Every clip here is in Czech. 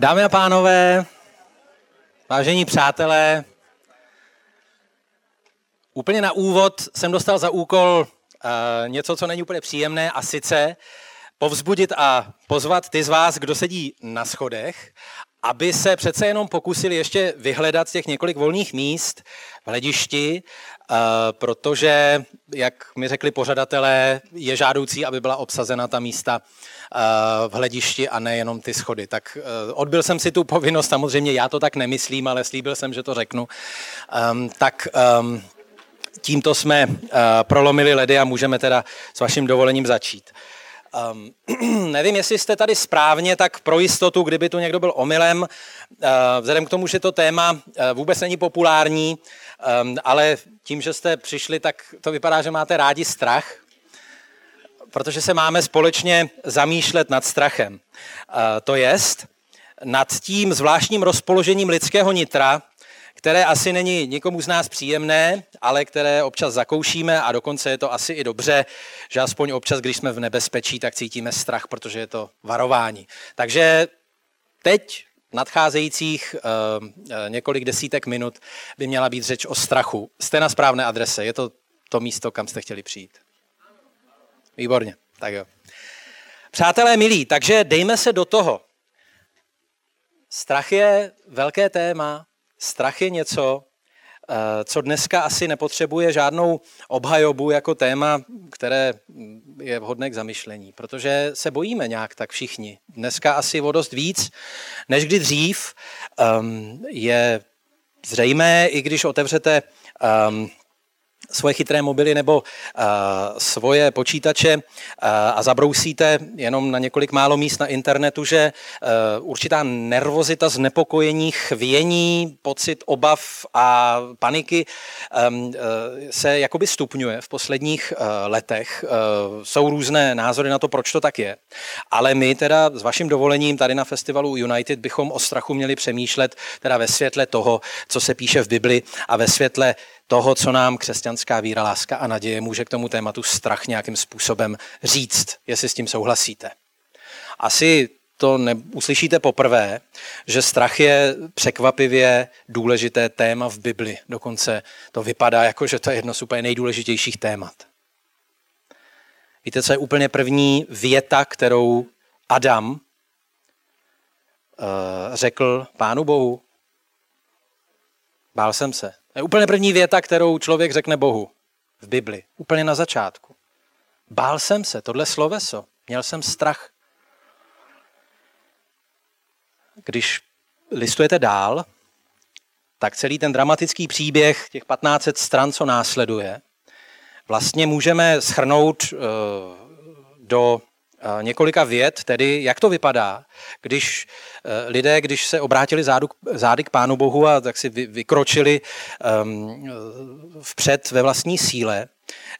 Dámy a pánové, vážení přátelé, úplně na úvod jsem dostal za úkol uh, něco, co není úplně příjemné, a sice povzbudit a pozvat ty z vás, kdo sedí na schodech, aby se přece jenom pokusili ještě vyhledat těch několik volných míst v hledišti, protože, jak mi řekli pořadatelé, je žádoucí, aby byla obsazena ta místa v hledišti a nejenom ty schody. Tak eh, odbil jsem si tu povinnost, samozřejmě já to tak nemyslím, ale slíbil jsem, že to řeknu. Um, tak um, tímto jsme prolomili ledy a můžeme teda s vaším dovolením začít. Um, nevím, jestli jste tady správně, tak pro jistotu, kdyby tu někdo byl omylem, uh, vzhledem k tomu, že to téma uh, vůbec není populární, um, ale tím, že jste přišli, tak to vypadá, že máte rádi strach protože se máme společně zamýšlet nad strachem. To jest nad tím zvláštním rozpoložením lidského nitra, které asi není nikomu z nás příjemné, ale které občas zakoušíme a dokonce je to asi i dobře, že aspoň občas, když jsme v nebezpečí, tak cítíme strach, protože je to varování. Takže teď nadcházejících uh, několik desítek minut by měla být řeč o strachu. Jste na správné adrese, je to to místo, kam jste chtěli přijít. Výborně, tak jo. Přátelé milí, takže dejme se do toho. Strach je velké téma, strach je něco, eh, co dneska asi nepotřebuje žádnou obhajobu jako téma, které je vhodné k zamyšlení, protože se bojíme nějak tak všichni. Dneska asi o dost víc, než kdy dřív. Ehm, je zřejmé, i když otevřete ehm, svoje chytré mobily nebo uh, svoje počítače uh, a zabrousíte jenom na několik málo míst na internetu, že uh, určitá nervozita, znepokojení, chvění, pocit obav a paniky um, uh, se jakoby stupňuje v posledních uh, letech. Uh, jsou různé názory na to, proč to tak je. Ale my teda s vaším dovolením tady na festivalu United bychom o strachu měli přemýšlet teda ve světle toho, co se píše v Bibli a ve světle toho, co nám křesťanská víra, láska a naděje může k tomu tématu strach nějakým způsobem říct, jestli s tím souhlasíte. Asi to neuslyšíte poprvé, že strach je překvapivě důležité téma v Bibli. Dokonce to vypadá jako, že to je jedno z úplně nejdůležitějších témat. Víte, co je úplně první věta, kterou Adam uh, řekl Pánu Bohu? Bál jsem se. To je úplně první věta, kterou člověk řekne Bohu v Bibli. Úplně na začátku. Bál jsem se, tohle sloveso. Měl jsem strach. Když listujete dál, tak celý ten dramatický příběh, těch 1500 stran, co následuje, vlastně můžeme schrnout eh, do několika věd, tedy jak to vypadá, když eh, lidé, když se obrátili zádu, zády k Pánu Bohu a tak si vykročili um, vpřed ve vlastní síle,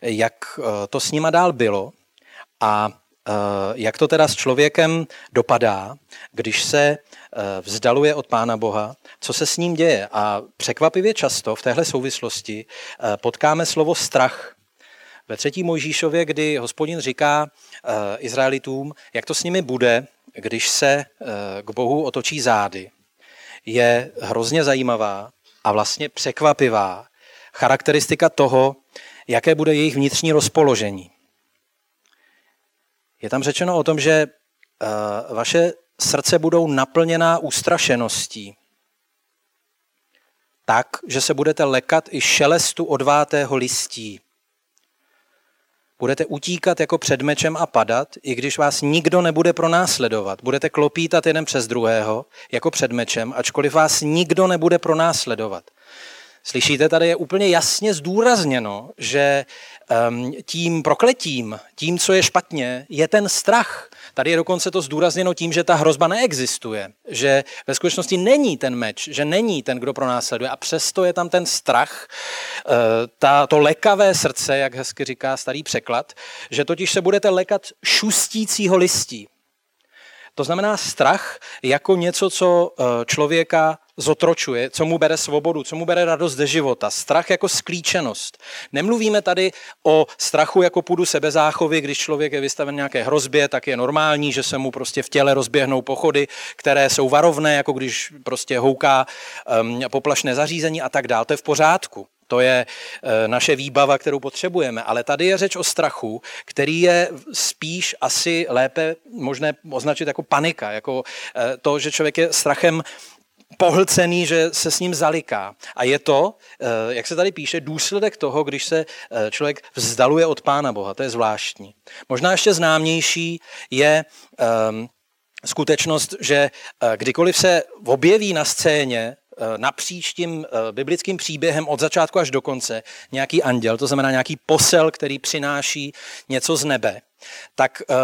jak eh, to s nima dál bylo a jak to teda s člověkem dopadá, když se vzdaluje od Pána Boha, co se s ním děje. A překvapivě často v téhle souvislosti potkáme slovo strach. Ve třetí Mojžíšově, kdy hospodin říká, Eh, Izraelitům, jak to s nimi bude, když se eh, k Bohu otočí zády, je hrozně zajímavá a vlastně překvapivá charakteristika toho, jaké bude jejich vnitřní rozpoložení. Je tam řečeno o tom, že eh, vaše srdce budou naplněná ústrašeností, tak, že se budete lekat i šelestu odvátého listí. Budete utíkat jako před mečem a padat, i když vás nikdo nebude pronásledovat. Budete klopítat jeden přes druhého jako před mečem, ačkoliv vás nikdo nebude pronásledovat. Slyšíte, tady je úplně jasně zdůrazněno, že um, tím prokletím, tím, co je špatně, je ten strach. Tady je dokonce to zdůrazněno tím, že ta hrozba neexistuje, že ve skutečnosti není ten meč, že není ten, kdo pro nás sleduje a přesto je tam ten strach, eh, ta, to lekavé srdce, jak hezky říká starý překlad, že totiž se budete lekat šustícího listí. To znamená strach jako něco, co eh, člověka zotročuje, co mu bere svobodu, co mu bere radost ze života. Strach jako sklíčenost. Nemluvíme tady o strachu jako půdu sebezáchovy, když člověk je vystaven nějaké hrozbě, tak je normální, že se mu prostě v těle rozběhnou pochody, které jsou varovné, jako když prostě houká um, poplašné zařízení a tak dále. To je v pořádku. To je eh, naše výbava, kterou potřebujeme. Ale tady je řeč o strachu, který je spíš asi lépe možné označit jako panika, jako eh, to, že člověk je strachem pohlcený, že se s ním zaliká. A je to, eh, jak se tady píše, důsledek toho, když se člověk vzdaluje od Pána Boha. To je zvláštní. Možná ještě známější je um, skutečnost, že kdykoliv se objeví na scéně Eh, napříč tím eh, biblickým příběhem od začátku až do konce nějaký anděl, to znamená nějaký posel, který přináší něco z nebe, tak eh,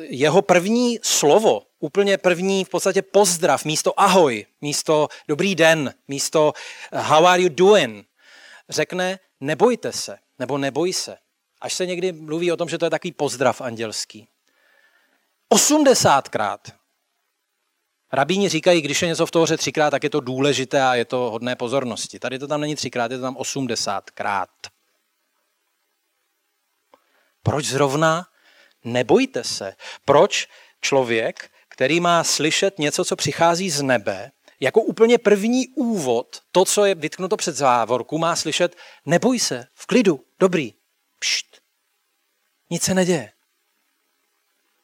jeho první slovo, úplně první v podstatě pozdrav, místo ahoj, místo dobrý den, místo how are you doing, řekne nebojte se, nebo neboj se. Až se někdy mluví o tom, že to je takový pozdrav andělský. Osmdesátkrát Rabíni říkají, když je něco v tohoře třikrát, tak je to důležité a je to hodné pozornosti. Tady to tam není třikrát, je to tam osmdesátkrát. Proč zrovna? Nebojte se. Proč člověk, který má slyšet něco, co přichází z nebe, jako úplně první úvod, to, co je vytknuto před závorku, má slyšet, neboj se, v klidu, dobrý, pšt, nic se neděje.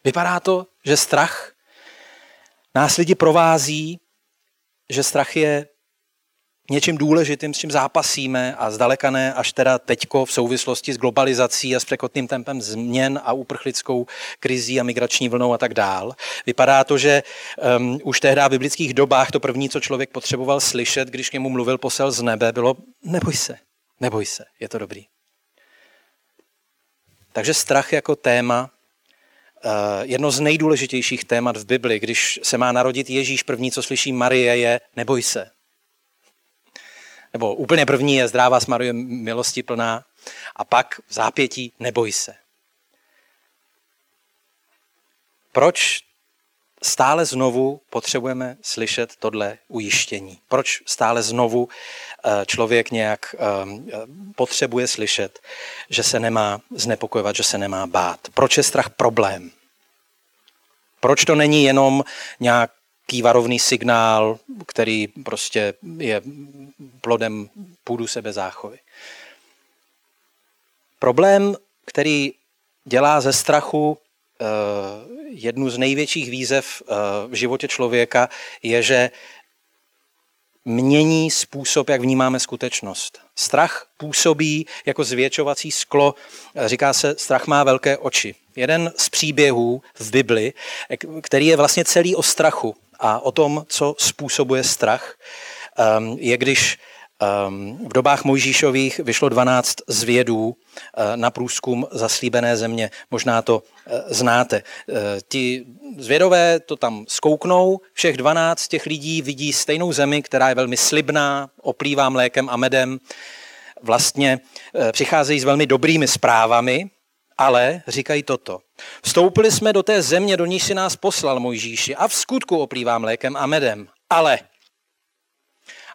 Vypadá to, že strach nás lidi provází, že strach je něčím důležitým, s čím zápasíme a zdaleka ne až teda teďko v souvislosti s globalizací a s překotným tempem změn a uprchlickou krizí a migrační vlnou a tak dál. Vypadá to, že um, už tehdy v biblických dobách to první, co člověk potřeboval slyšet, když k němu mluvil posel z nebe, bylo neboj se, neboj se, je to dobrý. Takže strach jako téma Eh, jedno z nejdůležitějších témat v Bibli, když se má narodit Ježíš, první, co slyší Marie, je neboj se. Nebo úplně první je zdrává s Marie milosti plná a pak v zápětí neboj se. Proč stále znovu potřebujeme slyšet tohle ujištění? Proč stále znovu eh, člověk nějak eh, potřebuje slyšet, že se nemá znepokojovat, že se nemá bát? Proč je strach problém? Proč to není jenom nějaký varovný signál, který prostě je plodem půdu sebezáchovy? Problém, který dělá ze strachu eh, jednu z největších výzev eh, v životě člověka, je, že mění způsob, jak vnímáme skutečnost. Strach působí jako zvětšovací sklo. Říká se, strach má velké oči. Jeden z příběhů v Bibli, který je vlastně celý o strachu a o tom, co způsobuje strach, ehm, je když ehm, v dobách Mojžíšových vyšlo 12 zvědů eh, na průzkum zaslíbené země. Možná to eh, znáte. Eh, ti zvědové to tam skouknou, všech 12 těch lidí vidí stejnou zemi, která je velmi slibná, oplývá mlékem a medem. Vlastně přicházejí s velmi dobrými zprávami, ale říkají toto. Vstoupili jsme do té země, do níž si nás poslal Mojžíši a v skutku oplývá mlékem a medem. Ale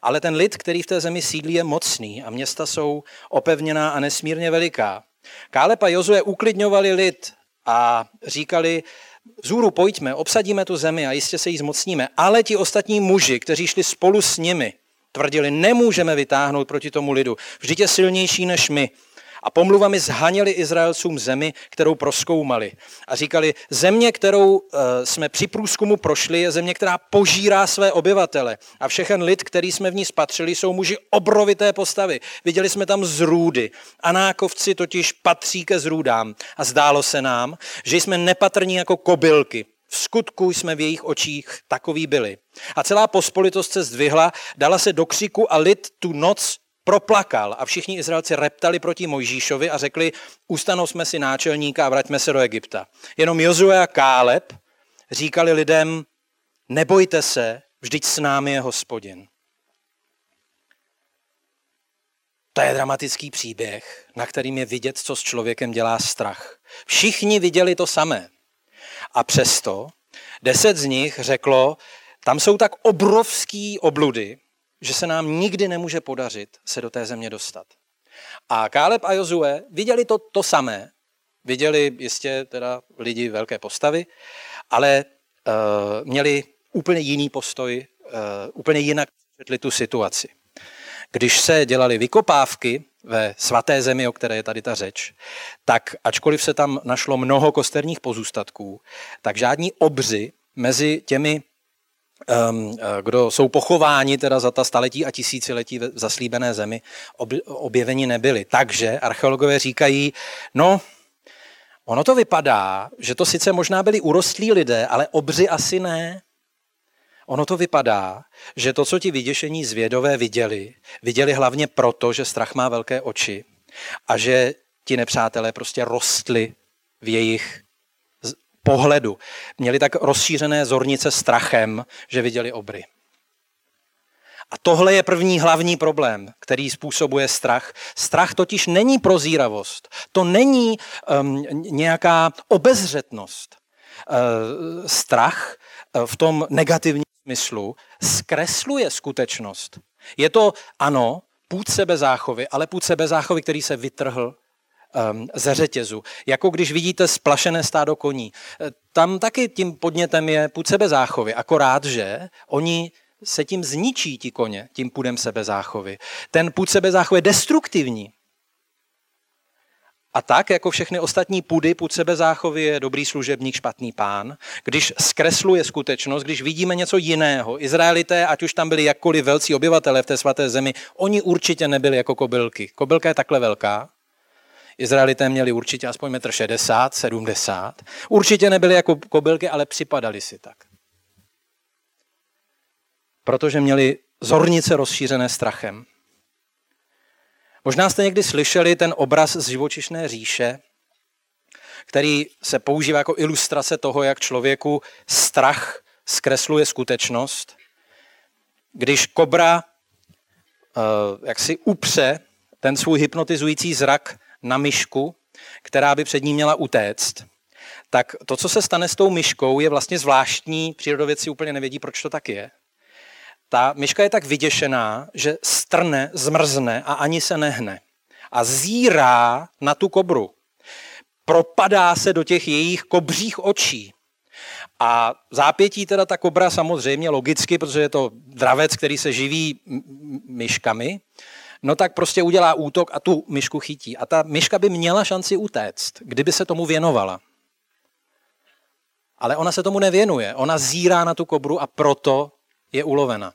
ale ten lid, který v té zemi sídlí, je mocný a města jsou opevněná a nesmírně veliká. Kálep a Jozue uklidňovali lid a říkali, vzůru pojďme, obsadíme tu zemi a jistě se jí zmocníme. Ale ti ostatní muži, kteří šli spolu s nimi, tvrdili, nemůžeme vytáhnout proti tomu lidu. Vždyť je silnější než my a pomluvami zhaněli Izraelcům zemi, kterou proskoumali. A říkali, země, kterou eh, jsme při průzkumu prošli, je země, která požírá své obyvatele. A všechen lid, který jsme v ní spatřili, jsou muži obrovité postavy. Viděli jsme tam zrůdy. Anákovci totiž patří ke zrůdám. A zdálo se nám, že jsme nepatrní jako kobylky. V skutku jsme v jejich očích takový byli. A celá pospolitost se zdvihla, dala se do křiku a lid tu noc proplakal a všichni Izraelci reptali proti Mojžíšovi a řekli, jsme si náčelníka a vraťme se do Egypta. Jenom Jozue a Káleb říkali lidem, nebojte se, vždyť s námi je hospodin. To je dramatický příběh, na kterým je vidět, co s člověkem dělá strach. Všichni viděli to samé. A přesto deset z nich řeklo, tam jsou tak obrovský obludy, že se nám nikdy nemůže podařit se do té země dostat. A Káleb a Jozue viděli to, to samé. Viděli jistě teda lidi velké postavy, ale uh, měli úplně jiný postoj, uh, úplně jinak četli tu situaci. Když se dělali vykopávky ve svaté zemi, o které je tady ta řeč, tak ačkoliv se tam našlo mnoho kosterních pozůstatků, tak žádní obři mezi těmi kdo jsou pochováni teda za ta staletí a tisíciletí v zaslíbené zemi, objeveni nebyli. Takže archeologové říkají, no, ono to vypadá, že to sice možná byli urostlí lidé, ale obři asi ne. Ono to vypadá, že to, co ti vyděšení zvědové viděli, viděli hlavně proto, že strach má velké oči a že ti nepřátelé prostě rostli v jejich pohledu. Měli tak rozšířené zornice strachem, že viděli obry. A tohle je první hlavní problém, který způsobuje strach. Strach totiž není prozíravost, to není um, nějaká obezřetnost. Uh, strach uh, v tom negativním smyslu zkresluje skutečnost. Je to, ano, půd sebezáchovy, ale půd sebezáchovy, který se vytrhl ze řetězu. Jako když vidíte splašené stádo koní. E, tam taky tím podnětem je půd sebezáchovy, akorát, že oni se tím zničí ti koně, tím půdem sebezáchovy. Ten půd sebezáchovy je destruktivní. A tak, jako všechny ostatní půdy, půd sebezáchovy je dobrý služebník, špatný pán. Když zkresluje skutečnost, když vidíme něco jiného, Izraelité, ať už tam byli jakkoliv velcí obyvatele v té svaté zemi, oni určitě nebyli jako kobylky. Kobylka je takhle velká, Izraelité měli určitě aspoň 1,60 m, 70 Určitě nebyli jako kobylky, ale připadali si tak. Protože měli zornice rozšířené strachem. Možná jste někdy slyšeli ten obraz z živočišné říše, který se používá jako ilustrace toho, jak člověku strach zkresluje skutečnost. Když kobra uh, jak si upře ten svůj hypnotizující zrak na myšku, která by před ní měla utéct, tak to, co se stane s tou myškou, je vlastně zvláštní. Přírodovědci úplně nevědí, proč to tak je. Ta myška je tak vyděšená, že strne, zmrzne a ani se nehne. A zírá na tu kobru. Propadá se do těch jejich kobřích očí. A zápětí teda ta kobra samozřejmě logicky, protože je to dravec, který se živí myškami, no tak prostě udělá útok a tu myšku chytí. A ta myška by měla šanci utéct, kdyby se tomu věnovala. Ale ona se tomu nevěnuje. Ona zírá na tu kobru a proto je ulovena.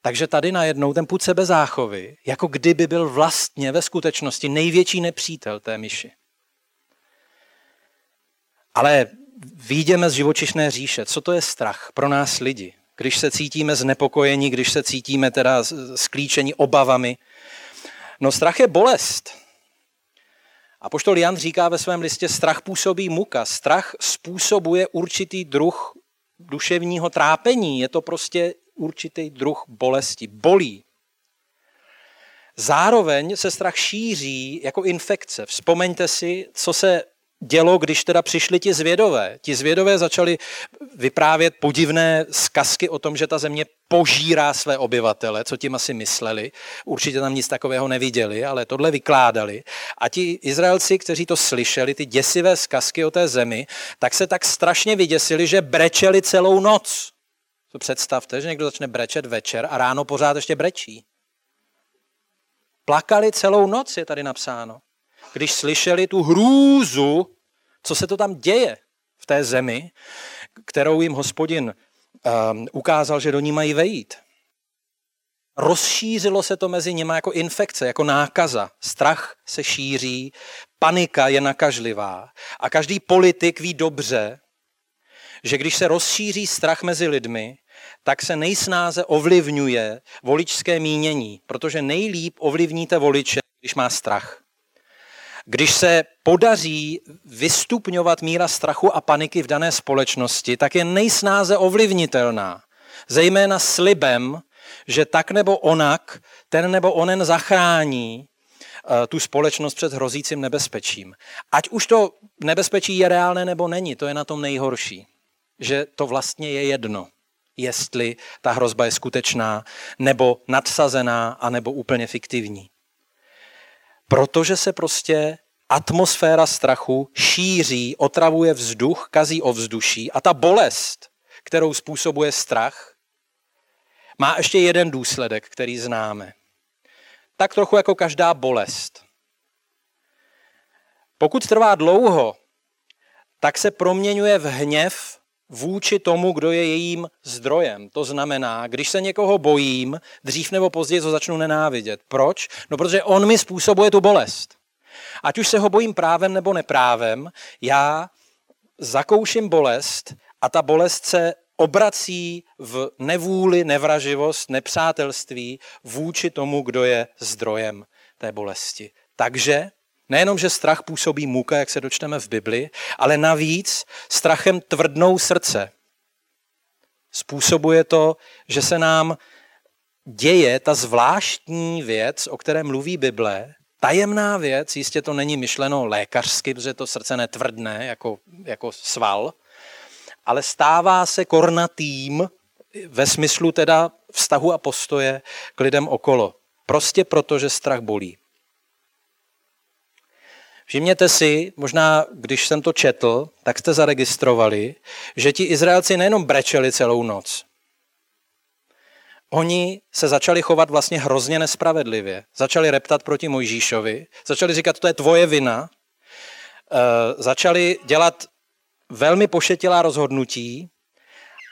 Takže tady najednou ten půd sebezáchovy, jako kdyby byl vlastně ve skutečnosti největší nepřítel té myši. Ale výjdeme z živočišné říše. Co to je strach pro nás lidi? Když se cítíme znepokojení, když se cítíme teda sklíčení obavami. No strach je bolest. A poštol Jan říká ve svém listě, strach působí muka. Strach způsobuje určitý druh duševního trápení. Je to prostě určitý druh bolesti. Bolí. Zároveň se strach šíří jako infekce. Vzpomeňte si, co se dělo, když teda přišli ti zvědové. Ti zvědové začali vyprávět podivné zkazky o tom, že ta země požírá své obyvatele, co tím asi mysleli. Určitě tam nic takového neviděli, ale tohle vykládali. A ti Izraelci, kteří to slyšeli, ty děsivé zkazky o té zemi, tak se tak strašně vyděsili, že brečeli celou noc. To představte, že někdo začne brečet večer a ráno pořád ještě brečí. Plakali celou noc, je tady napsáno když slyšeli tu hrůzu, co se to tam děje v té zemi, kterou jim hospodin um, ukázal, že do ní mají vejít. Rozšířilo se to mezi nimi jako infekce, jako nákaza. Strach se šíří, panika je nakažlivá. A každý politik ví dobře, že když se rozšíří strach mezi lidmi, tak se nejsnáze ovlivňuje voličské mínění, protože nejlíp ovlivníte voliče, když má strach. Když se podaří vystupňovat míra strachu a paniky v dané společnosti, tak je nejsnáze ovlivnitelná. Zejména slibem, že tak nebo onak, ten nebo onen zachrání eh, tu společnost před hrozícím nebezpečím. Ať už to nebezpečí je reálné nebo není, to je na tom nejhorší. Že to vlastně je jedno. jestli ta hrozba je skutečná, nebo nadsazená, anebo úplně fiktivní. Protože se prostě atmosféra strachu šíří, otravuje vzduch, kazí ovzduší a ta bolest, kterou způsobuje strach, má ještě jeden důsledek, který známe. Tak trochu jako každá bolest. Pokud trvá dlouho, tak se proměňuje v hněv vůči tomu, kdo je jejím zdrojem. To znamená, když se někoho bojím, dřív nebo později to začnu nenávidět. Proč? No protože on mi způsobuje tu bolest. Ať už se ho bojím právem nebo neprávem, já zakouším bolest a ta bolest se obrací v nevůli, nevraživost, nepřátelství vůči tomu, kdo je zdrojem té bolesti. Takže nejenom, že strach působí muka, jak se dočteme v Bibli, ale navíc strachem tvrdnou srdce. Způsobuje to, že se nám děje ta zvláštní věc, o které mluví Bible, tajemná věc, jistě to není myšleno lékařsky, protože to srdce netvrdné jako, jako sval, ale stává se kornatým ve smyslu teda vztahu a postoje k lidem okolo. Prostě proto, že strach bolí. Všimněte si, možná když jsem to četl, tak jste zaregistrovali, že ti Izraelci nejenom brečeli celou noc. Oni se začali chovat vlastně hrozně nespravedlivě. Začali reptat proti Mojžíšovi, začali říkat, to je tvoje vina, e, začali dělat velmi pošetilá rozhodnutí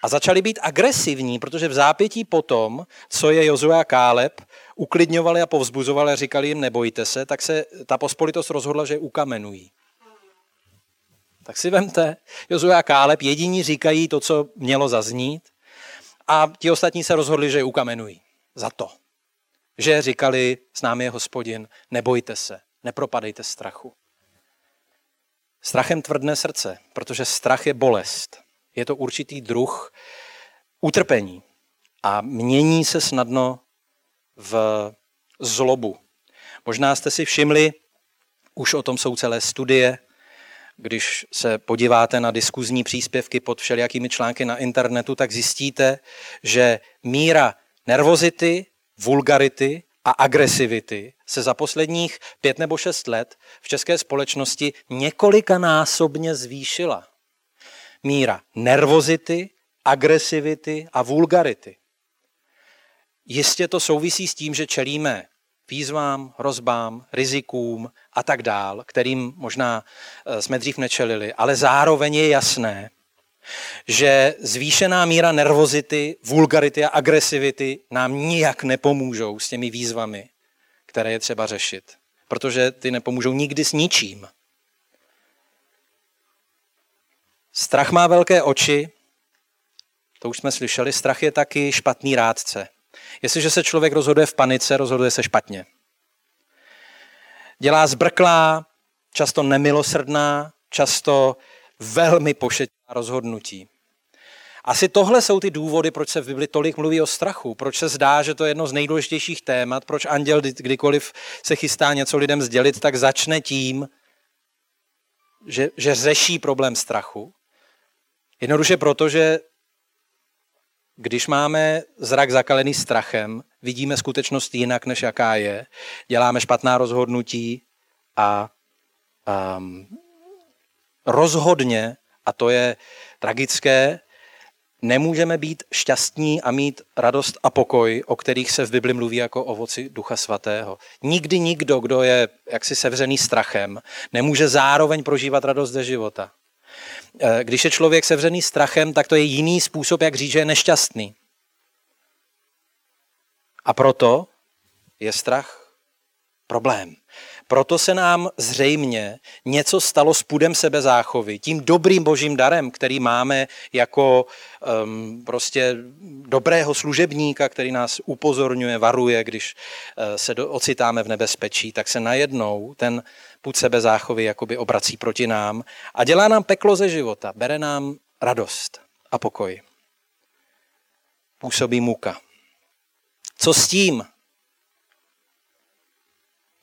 a začali být agresivní, protože v zápětí potom, co je Jozue a Káleb, uklidňovali a povzbuzovali a říkali jim nebojte se, tak se ta pospolitost rozhodla, že ukamenují. Tak si vemte, Jozue a Káleb jediní říkají to, co mělo zaznít a ti ostatní se rozhodli, že je ukamenují. Za to. Že říkali, s námi je hospodin, nebojte se, nepropadejte strachu. Strachem tvrdné srdce, protože strach je bolest. Je to určitý druh utrpení a mění se snadno v zlobu. Možná jste si všimli, už o tom jsou celé studie, když se podíváte na diskuzní příspěvky pod všelijakými články na internetu, tak zjistíte, že míra nervozity, vulgarity a agresivity se za posledních pět nebo šest let v české společnosti několikanásobně zvýšila. Míra nervozity, agresivity a vulgarity. Jistě to souvisí s tím, že čelíme výzvám, hrozbám, rizikům a tak dál, kterým možná eh, jsme dřív nečelili, ale zároveň je jasné, že zvýšená míra nervozity, vulgarity a agresivity nám nijak nepomůžou s těmi výzvami, které je třeba řešit. Protože ty nepomůžou nikdy s ničím. Strach má velké oči, to už jsme slyšeli, strach je taky špatný rádce. Jestliže se člověk rozhoduje v panice, rozhoduje se špatně. Dělá zbrklá, často nemilosrdná, často velmi pošetilá rozhodnutí. Asi tohle jsou ty důvody, proč se v Bibli tolik mluví o strachu, proč se zdá, že to je jedno z nejdůležitějších témat, proč anděl kdykoliv se chystá něco lidem sdělit, tak začne tím, že, že řeší problém strachu. Jednoduše proto, že když máme zrak zakalený strachem, vidíme skutečnost jinak, než jaká je, děláme špatná rozhodnutí a um, rozhodně, a to je tragické, nemůžeme být šťastní a mít radost a pokoj, o kterých se v Bibli mluví jako ovoci Ducha Svatého. Nikdy nikdo, kdo je jaksi sevřený strachem, nemůže zároveň prožívat radost ze života. Eh, když je člověk sevřený strachem, tak to je jiný způsob, jak říct, že je nešťastný. A proto je strach problém. Proto se nám zřejmě něco stalo s půdem sebezáchovy, tím dobrým božím darem, který máme jako um, prostě dobrého služebníka, který nás upozorňuje, varuje, když uh, se do, ocitáme v nebezpečí, tak se najednou ten půd sebezáchovy jakoby obrací proti nám a dělá nám peklo ze života, bere nám radost a pokoj. Působí muka. Co s tím?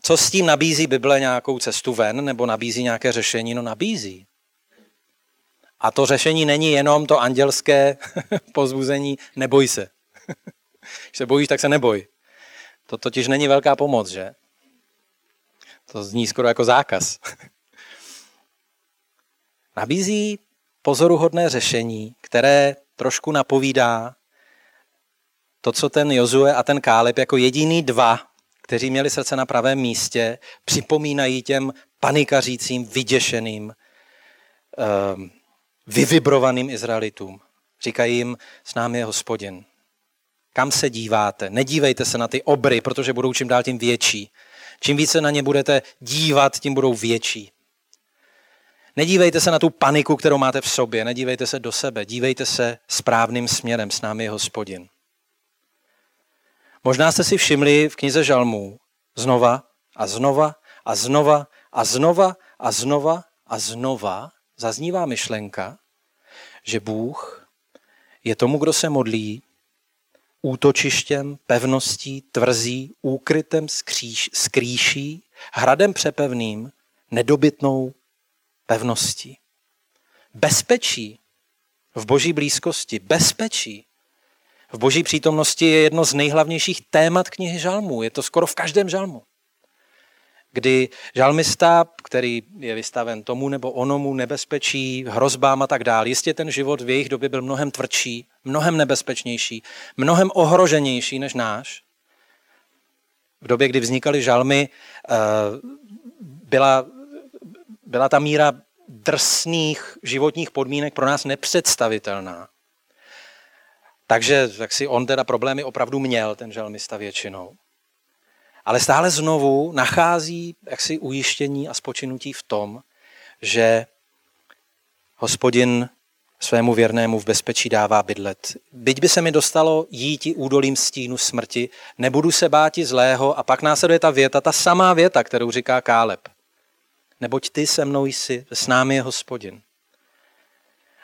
Co s tím nabízí Bible nějakou cestu ven nebo nabízí nějaké řešení? No nabízí. A to řešení není jenom to andělské pozbuzení, neboj se. Když se bojíš, tak se neboj. To totiž není velká pomoc, že? To zní skoro jako zákaz. Nabízí pozoruhodné řešení, které trošku napovídá to, co ten Jozue a ten Káleb jako jediný dva, kteří měli srdce na pravém místě, připomínají těm panikařícím, vyděšeným, ehm, vyvibrovaným Izraelitům. Říkají jim, s námi je hospodin. Kam se díváte? Nedívejte se na ty obry, protože budou čím dál tím větší. Čím více na ně budete dívat, tím budou větší. Nedívejte se na tu paniku, kterou máte v sobě, nedívejte se do sebe, dívejte se správným směrem, s námi je hospodin. Možná jste si všimli v knize Žalmů znova a znova a znova a znova a znova a znova zaznívá myšlenka, že Bůh je tomu, kdo se modlí, útočištěm, pevností, tvrzí, úkrytem skříš, skrýší, hradem přepevným, nedobytnou pevností. Bezpečí v boží blízkosti, bezpečí v boží přítomnosti je jedno z nejhlavnějších témat knihy žalmů. Je to skoro v každém žalmu. Kdy žalmista, který je vystaven tomu nebo onomu nebezpečí, hrozbám a tak dále, jistě ten život v jejich době byl mnohem tvrdší, mnohem nebezpečnější, mnohem ohroženější než náš. V době, kdy vznikaly žalmy, eh, byla, byla ta míra drsných životních podmínek pro nás nepředstavitelná. Takže tak si on teda problémy opravdu měl, ten žalmista většinou. Ale stále znovu nachází jaksi ujištění a spočinutí v tom, že hospodin svému věrnému v bezpečí dává bydlet. Byť by se mi dostalo jíti údolím stínu smrti, nebudu se báti zlého a pak následuje ta věta, ta samá věta, kterou říká Káleb. Neboť ty se mnou jsi, s námi je hospodin.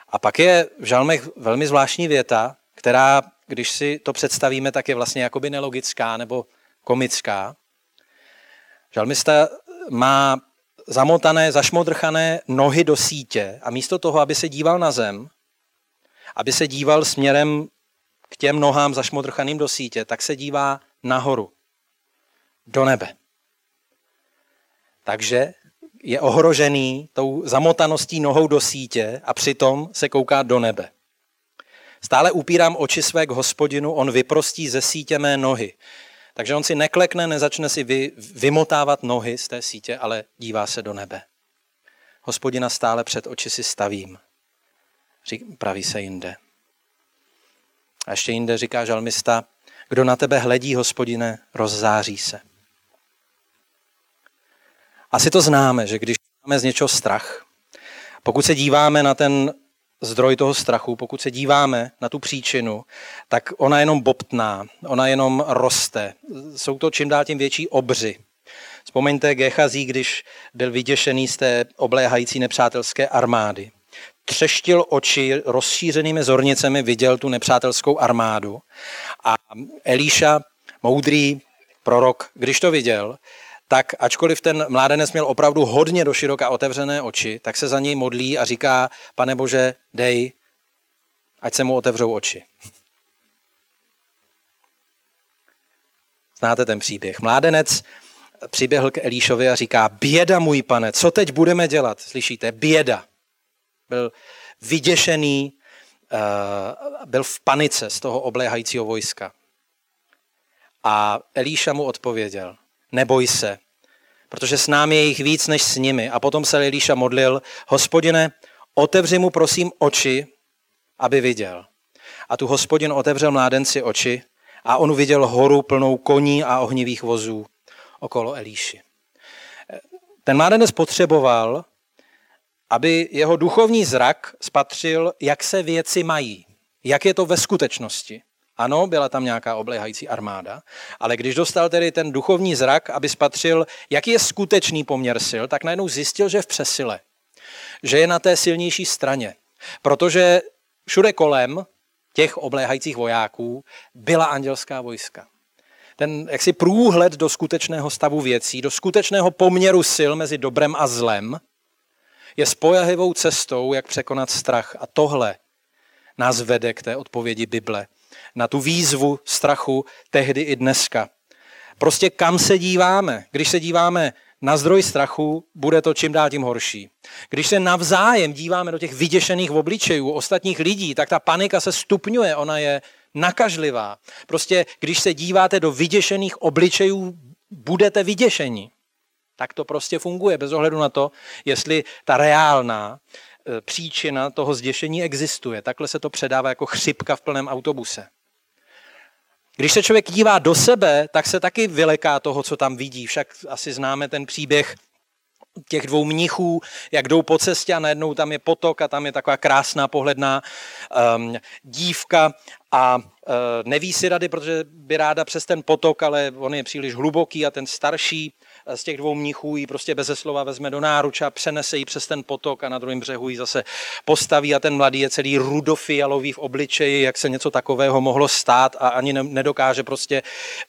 A pak je v žalmech velmi zvláštní věta, která, když si to představíme, tak je vlastně jakoby nelogická nebo komická. Žalmista má zamotané, zašmodrchané nohy do sítě a místo toho, aby se díval na zem, aby se díval směrem k těm nohám zašmodrchaným do sítě, tak se dívá nahoru, do nebe. Takže je ohrožený tou zamotaností nohou do sítě a přitom se kouká do nebe. Stále upírám oči své k hospodinu, on vyprostí ze sítě mé nohy. Takže on si neklekne, nezačne si vy, vymotávat nohy z té sítě, ale dívá se do nebe. Hospodina stále před oči si stavím. Řík, praví se jinde. A ještě jinde říká žalmista, kdo na tebe hledí, hospodine, rozzáří se. Asi to známe, že když máme z něčeho strach, pokud se díváme na ten zdroj toho strachu, pokud se díváme na tu příčinu, tak ona jenom bobtná, ona jenom roste. Jsou to čím dál tím větší obři. Vzpomeňte Gechazí, když byl vyděšený z té obléhající nepřátelské armády. Třeštil oči, rozšířenými zornicemi viděl tu nepřátelskou armádu a Elíša, moudrý prorok, když to viděl, tak ačkoliv ten mládenec měl opravdu hodně do široka otevřené oči, tak se za něj modlí a říká, pane Bože, dej, ať se mu otevřou oči. Znáte ten příběh. Mládenec přiběhl k Elíšovi a říká, běda můj pane, co teď budeme dělat? Slyšíte, běda. Byl vyděšený, eh, byl v panice z toho obléhajícího vojska. A Elíša mu odpověděl, neboj se, protože s námi je jich víc než s nimi. A potom se Elíša modlil, hospodine, otevři mu prosím oči, aby viděl. A tu hospodin otevřel mládenci oči a on viděl horu plnou koní a ohnivých vozů okolo Elíši. Ten mládenec potřeboval, aby jeho duchovní zrak spatřil, jak se věci mají, jak je to ve skutečnosti. Ano, byla tam nějaká oblehající armáda, ale když dostal tedy ten duchovní zrak, aby spatřil, jaký je skutečný poměr sil, tak najednou zjistil, že je v přesile, že je na té silnější straně. Protože všude kolem těch obléhajících vojáků byla andělská vojska. Ten jaksi průhled do skutečného stavu věcí, do skutečného poměru sil mezi dobrem a zlem, je spojahivou cestou, jak překonat strach. A tohle nás vede k té odpovědi Bible. Na tu výzvu strachu tehdy i dneska. Prostě kam se díváme? Když se díváme na zdroj strachu, bude to čím dál tím horší. Když se navzájem díváme do těch vyděšených obličejů ostatních lidí, tak ta panika se stupňuje, ona je nakažlivá. Prostě když se díváte do vyděšených obličejů, budete vyděšeni. Tak to prostě funguje, bez ohledu na to, jestli ta reálná příčina toho zděšení existuje. Takhle se to předává jako chřipka v plném autobuse. Když se člověk dívá do sebe, tak se taky vyleká toho, co tam vidí. Však asi známe ten příběh těch dvou mnichů, jak jdou po cestě a najednou tam je potok a tam je taková krásná pohledná um, dívka a uh, neví si rady, protože by ráda přes ten potok, ale on je příliš hluboký a ten starší z těch dvou mnichů ji prostě bez slova vezme do náruča, přenese ji přes ten potok a na druhém břehu ji zase postaví a ten mladý je celý rudofialový v obličeji, jak se něco takového mohlo stát a ani nedokáže prostě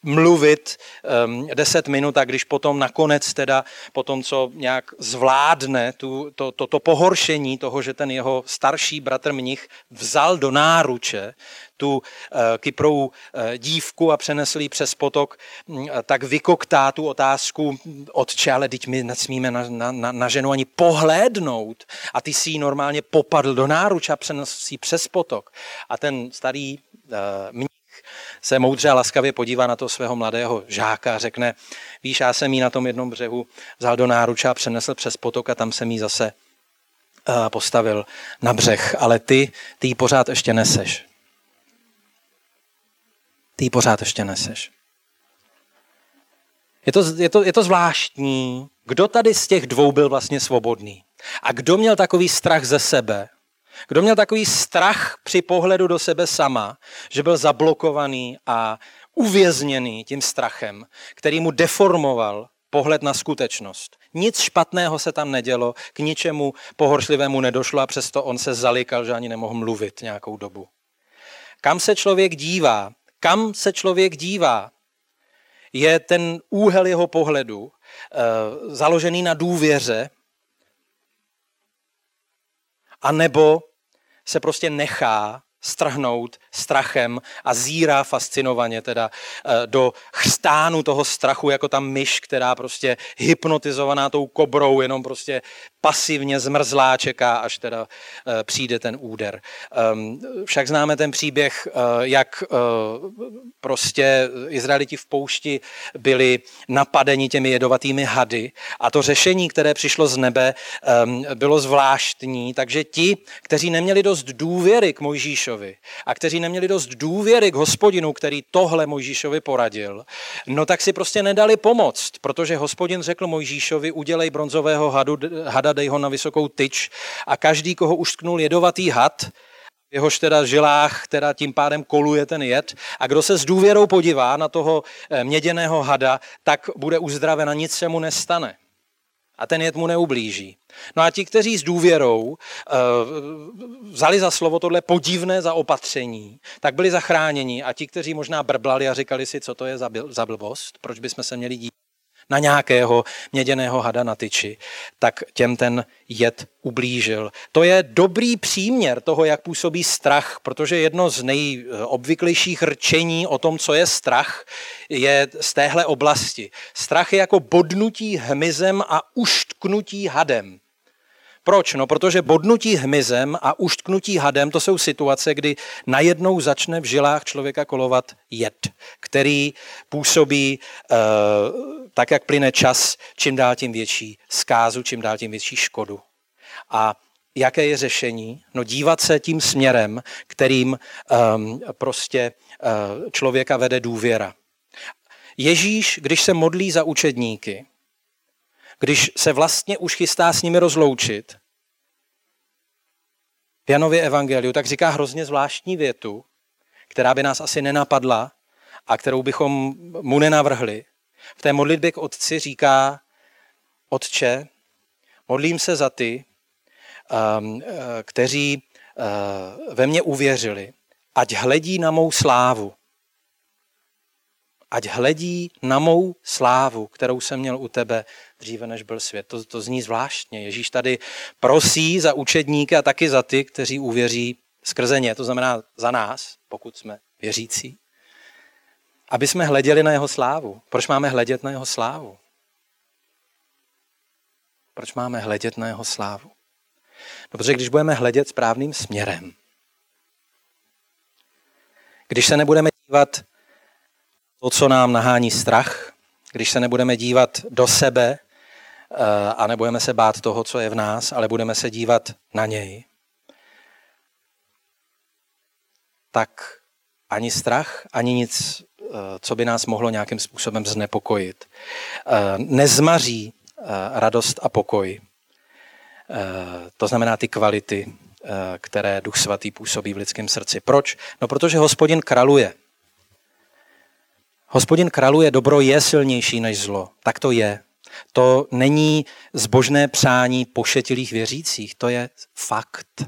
mluvit um, deset minut a když potom nakonec teda, potom co nějak zvládne tu, to, to, to pohoršení toho, že ten jeho starší bratr mnich vzal do náruče tu eh, kyprou eh, dívku a přenesl ji přes potok, mm, tak vykoktá tu otázku, otče, ale teď my nesmíme na, na, na ženu ani pohlédnout. A ty si ji normálně popadl do náruče a přenesl si ji přes potok. A ten starý uh, mních se moudře a laskavě podívá na toho svého mladého žáka a řekne, víš, já jsem jí na tom jednom břehu vzal do náruče a přenesl přes potok a tam jsem jí zase postavil na břeh, ale ty, ty ji pořád ještě neseš ty ji pořád ještě neseš. Je to, je, to, je to zvláštní, kdo tady z těch dvou byl vlastně svobodný. A kdo měl takový strach ze sebe, kdo měl takový strach při pohledu do sebe sama, že byl zablokovaný a uvězněný tím strachem, který mu deformoval pohled na skutečnost. Nic špatného se tam nedělo, k ničemu pohoršlivému nedošlo a přesto on se zalikal, že ani nemohl mluvit nějakou dobu. Kam se člověk dívá, kam se člověk dívá, je ten úhel jeho pohledu eh, založený na důvěře, a nebo se prostě nechá strhnout strachem a zírá fascinovaně teda eh, do chrstánu toho strachu, jako ta myš, která prostě hypnotizovaná tou kobrou, jenom prostě pasivně zmrzlá, čeká, až teda eh, přijde ten úder. Ehm, však známe ten příběh, eh, jak prostě Izraeliti v poušti byli napadeni těmi jedovatými hady a to řešení, které přišlo z nebe, ehm, bylo zvláštní, takže ti, kteří neměli dost důvěry k Mojžíšovi a kteří neměli dost důvěry k hospodinu, který tohle Mojžíšovi poradil, no tak si prostě nedali pomoct, protože hospodin řekl Mojžíšovi, udělej bronzového hadu, hada, dej ho na vysokou tyč a každý, koho uštknul jedovatý had, jehož teda žilách teda tím pádem koluje ten jed. A kdo se s důvěrou podívá na toho eh, měděného hada, tak bude uzdraven a nic se mu nestane a ten jed mu neublíží. No a ti, kteří s důvěrou uh, vzali za slovo tohle podivné zaopatření, tak byli zachráněni a ti, kteří možná brblali a říkali si, co to je za, blbost, proč bychom se měli dít na nějakého měděného hada na tyči, tak těm ten jed ublížil. To je dobrý příměr toho, jak působí strach, protože jedno z nejobvyklejších rčení o tom, co je strach, je z téhle oblasti. Strach je jako bodnutí hmyzem a uštknutí hadem. Proč? No, protože bodnutí hmyzem a uštknutí hadem to jsou situace, kdy najednou začne v žilách člověka kolovat jed, který působí uh, tak, jak plyne čas, čím dál tím větší zkázu, čím dál tím větší škodu. A jaké je řešení? No dívat se tím směrem, kterým um, prostě uh, člověka vede důvěra. Ježíš, když se modlí za učedníky, když se vlastně už chystá s nimi rozloučit, v Janově evangeliu, tak říká hrozně zvláštní větu, která by nás asi nenapadla a kterou bychom mu nenavrhli. V té modlitbě k otci říká, otče, modlím se za ty, um, kteří uh, ve mně uvěřili, ať hledí na mou slávu, ať hledí na mou slávu, kterou jsem měl u tebe dříve, než byl svět. To, to zní zvláštně. Ježíš tady prosí za učedníky a taky za ty, kteří uvěří skrze ně, to znamená za nás, pokud jsme věřící, aby jsme hleděli na jeho slávu. Proč máme hledět na jeho slávu? Proč máme hledět na jeho slávu? No, protože když budeme hledět správným směrem, když se nebudeme dívat to, co nám nahání strach, když se nebudeme dívat do sebe eh, a nebudeme se bát toho, co je v nás, ale budeme se dívat na něj, tak ani strach, ani nic, eh, co by nás mohlo nějakým způsobem znepokojit, eh, nezmaří radost a pokoj. To znamená ty kvality, které Duch Svatý působí v lidském srdci. Proč? No protože hospodin kraluje. Hospodin kraluje, dobro je silnější než zlo. Tak to je. To není zbožné přání pošetilých věřících, to je fakt.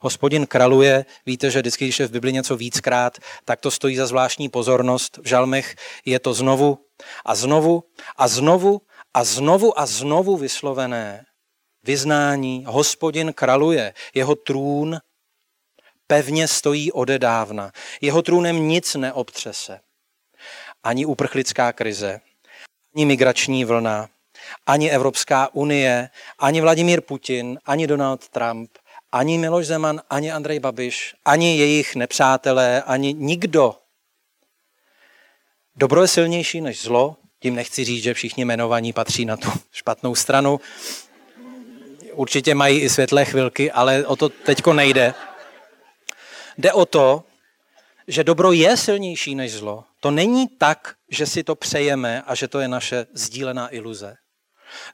Hospodin kraluje, víte, že vždycky, když je v Bibli něco víckrát, tak to stojí za zvláštní pozornost. V žalmech je to znovu a znovu a znovu a znovu a znovu vyslovené vyznání. Hospodin kraluje, jeho trůn pevně stojí odedávna. Jeho trůnem nic neobtřese ani uprchlická krize, ani migrační vlna, ani Evropská unie, ani Vladimír Putin, ani Donald Trump, ani Miloš Zeman, ani Andrej Babiš, ani jejich nepřátelé, ani nikdo. Dobro je silnější než zlo, tím nechci říct, že všichni jmenovaní patří na tu špatnou stranu. Určitě mají i světlé chvilky, ale o to teďko nejde. Jde o to, že dobro je silnější než zlo. To není tak, že si to přejeme a že to je naše sdílená iluze.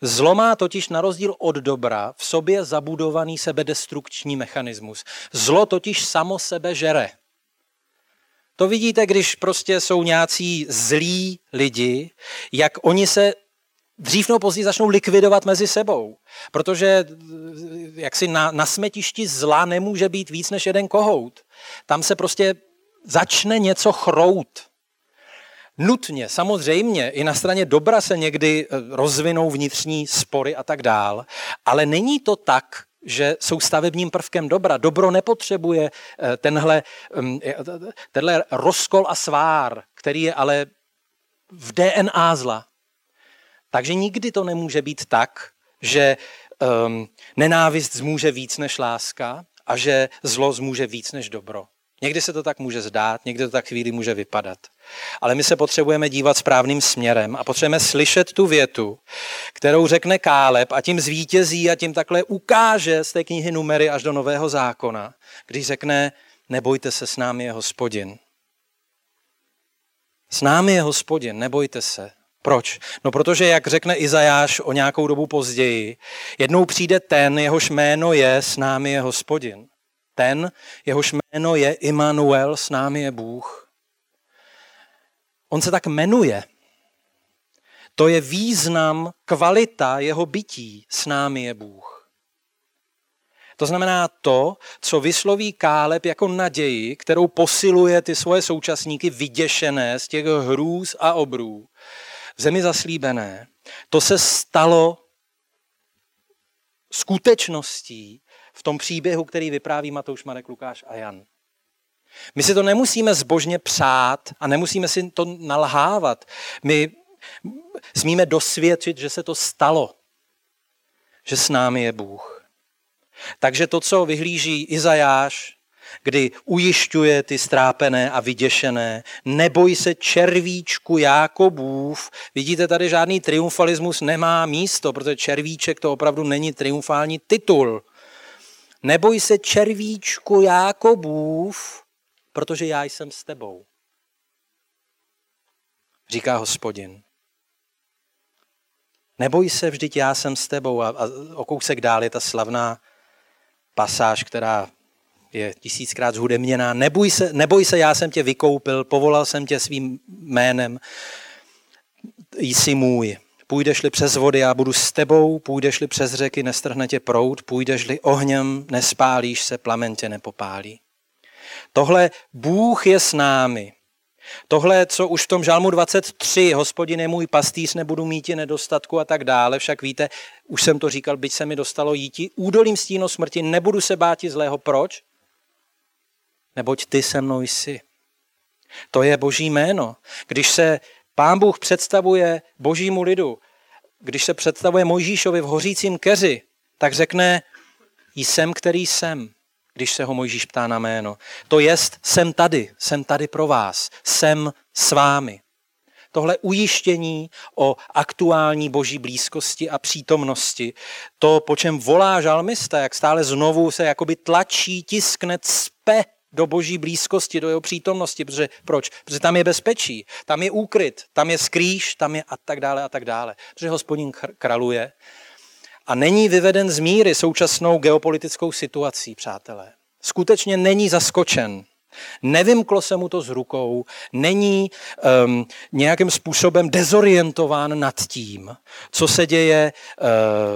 Zlo má totiž na rozdíl od dobra v sobě zabudovaný sebedestrukční mechanismus. Zlo totiž samo sebe žere. To vidíte, když prostě jsou nějací zlí lidi, jak oni se dřív nebo později začnou likvidovat mezi sebou. Protože jaksi na, na smetišti zla nemůže být víc než jeden kohout. Tam se prostě začne něco chrout. Nutně, samozřejmě, i na straně dobra se někdy eh, rozvinou vnitřní spory a tak dál, ale není to tak, že jsou stavebním prvkem dobra. Dobro nepotřebuje eh, tenhle, mm, eh, tenhle rozkol a svár, který je ale v DNA zla. Takže nikdy to nemůže být tak, že um, nenávist zmůže víc než láska a že zlo zmůže víc než dobro. Někdy se to tak může zdát, někdy to tak chvíli může vypadat. Ale my se potřebujeme dívat správným směrem a potřebujeme slyšet tu větu, kterou řekne Káleb a tím zvítězí a tím takhle ukáže z té knihy Numery až do Nového zákona, když řekne, nebojte se, s námi je hospodin. S námi je hospodin, nebojte se. Proč? No protože, jak řekne Izajáš o nějakou dobu později, jednou přijde ten, jehož jméno je, s námi je hospodin. Ten, jehož jméno je Immanuel, s námi je Bůh. On se tak jmenuje. To je význam, kvalita jeho bytí, s námi je Bůh. To znamená to, co vysloví Káleb jako naději, kterou posiluje ty svoje současníky vyděšené z těch hrůz a obrů. V zemi zaslíbené. To se stalo skutečností tom příběhu, který vypráví Matouš, Marek, Lukáš a Jan. My si to nemusíme zbožně přát a nemusíme si to nalhávat. My smíme dosvědčit, že se to stalo, že s námi je Bůh. Takže to, co vyhlíží Izajáš, kdy ujišťuje ty strápené a vyděšené, neboj se červíčku Jákobův. Vidíte, tady žádný triumfalismus nemá místo, protože červíček to opravdu není triumfální titul. Neboj se červíčku Jákobův, protože já jsem s tebou. Říká hospodin. Neboj se, vždyť já jsem s tebou. A, a o kousek dál je ta slavná pasáž, která je tisíckrát zhudemněná. Neboj se, neboj se, já jsem tě vykoupil, povolal jsem tě svým jménem. Jsi můj. Půjdeš-li přes vody, já budu s tebou, půjdeš-li přes řeky, nestrhne tě prout, půjdeš-li ohněm, nespálíš se, plamen tě nepopálí. Tohle Bůh je s námi. Tohle, co už v tom žalmu 23, hospodin je můj pastýř, nebudu mít nedostatku a tak dále, však víte, už jsem to říkal, byť se mi dostalo jíti, údolím stínu smrti, nebudu se báti zlého. Proč? Neboť ty se mnou jsi. To je boží jméno. Když se pán Bůh představuje božímu lidu, když se představuje Mojžíšovi v hořícím keři, tak řekne, jsem, který jsem když se ho Mojžíš ptá na jméno. To jest, jsem tady, jsem tady pro vás, jsem s vámi. Tohle ujištění o aktuální boží blízkosti a přítomnosti, to, po čem volá žalmista, jak stále znovu se jakoby tlačí, tiskne, cpe do boží blízkosti, do jeho přítomnosti. Protože, proč? Protože tam je bezpečí, tam je úkryt, tam je skrýš, tam je a tak dále a tak dále. Protože hospodin kraluje a není vyveden z míry současnou geopolitickou situací, přátelé. Skutečně není zaskočen. Nevymklo se mu to z rukou, není um, nějakým způsobem dezorientován nad tím, co se děje